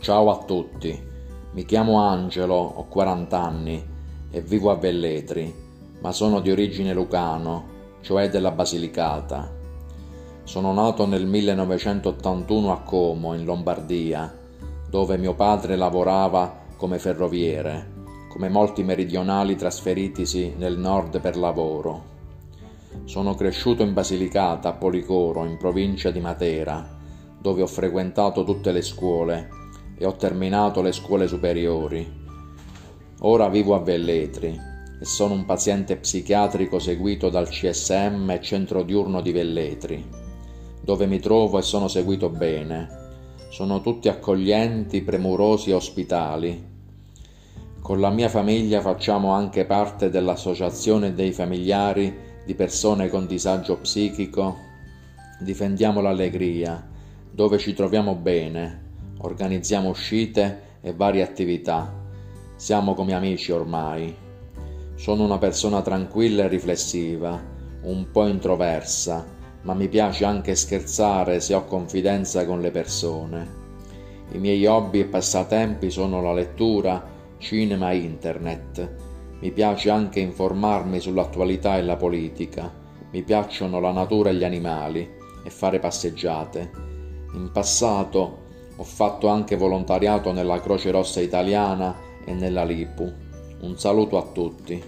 Ciao a tutti, mi chiamo Angelo, ho 40 anni e vivo a Velletri, ma sono di origine lucano, cioè della Basilicata. Sono nato nel 1981 a Como, in Lombardia, dove mio padre lavorava come ferroviere, come molti meridionali trasferitisi nel nord per lavoro. Sono cresciuto in Basilicata, a Policoro, in provincia di Matera, dove ho frequentato tutte le scuole e ho terminato le scuole superiori. Ora vivo a Velletri e sono un paziente psichiatrico seguito dal CSM centro diurno di Velletri, dove mi trovo e sono seguito bene. Sono tutti accoglienti, premurosi e ospitali. Con la mia famiglia facciamo anche parte dell'associazione dei familiari di persone con disagio psichico. Difendiamo l'allegria, dove ci troviamo bene, organizziamo uscite e varie attività. Siamo come amici ormai. Sono una persona tranquilla e riflessiva, un po' introversa, ma mi piace anche scherzare se ho confidenza con le persone. I miei hobby e passatempi sono la lettura, cinema e internet. Mi piace anche informarmi sull'attualità e la politica. Mi piacciono la natura e gli animali e fare passeggiate. In passato ho fatto anche volontariato nella Croce Rossa Italiana e nella LIPU. Un saluto a tutti.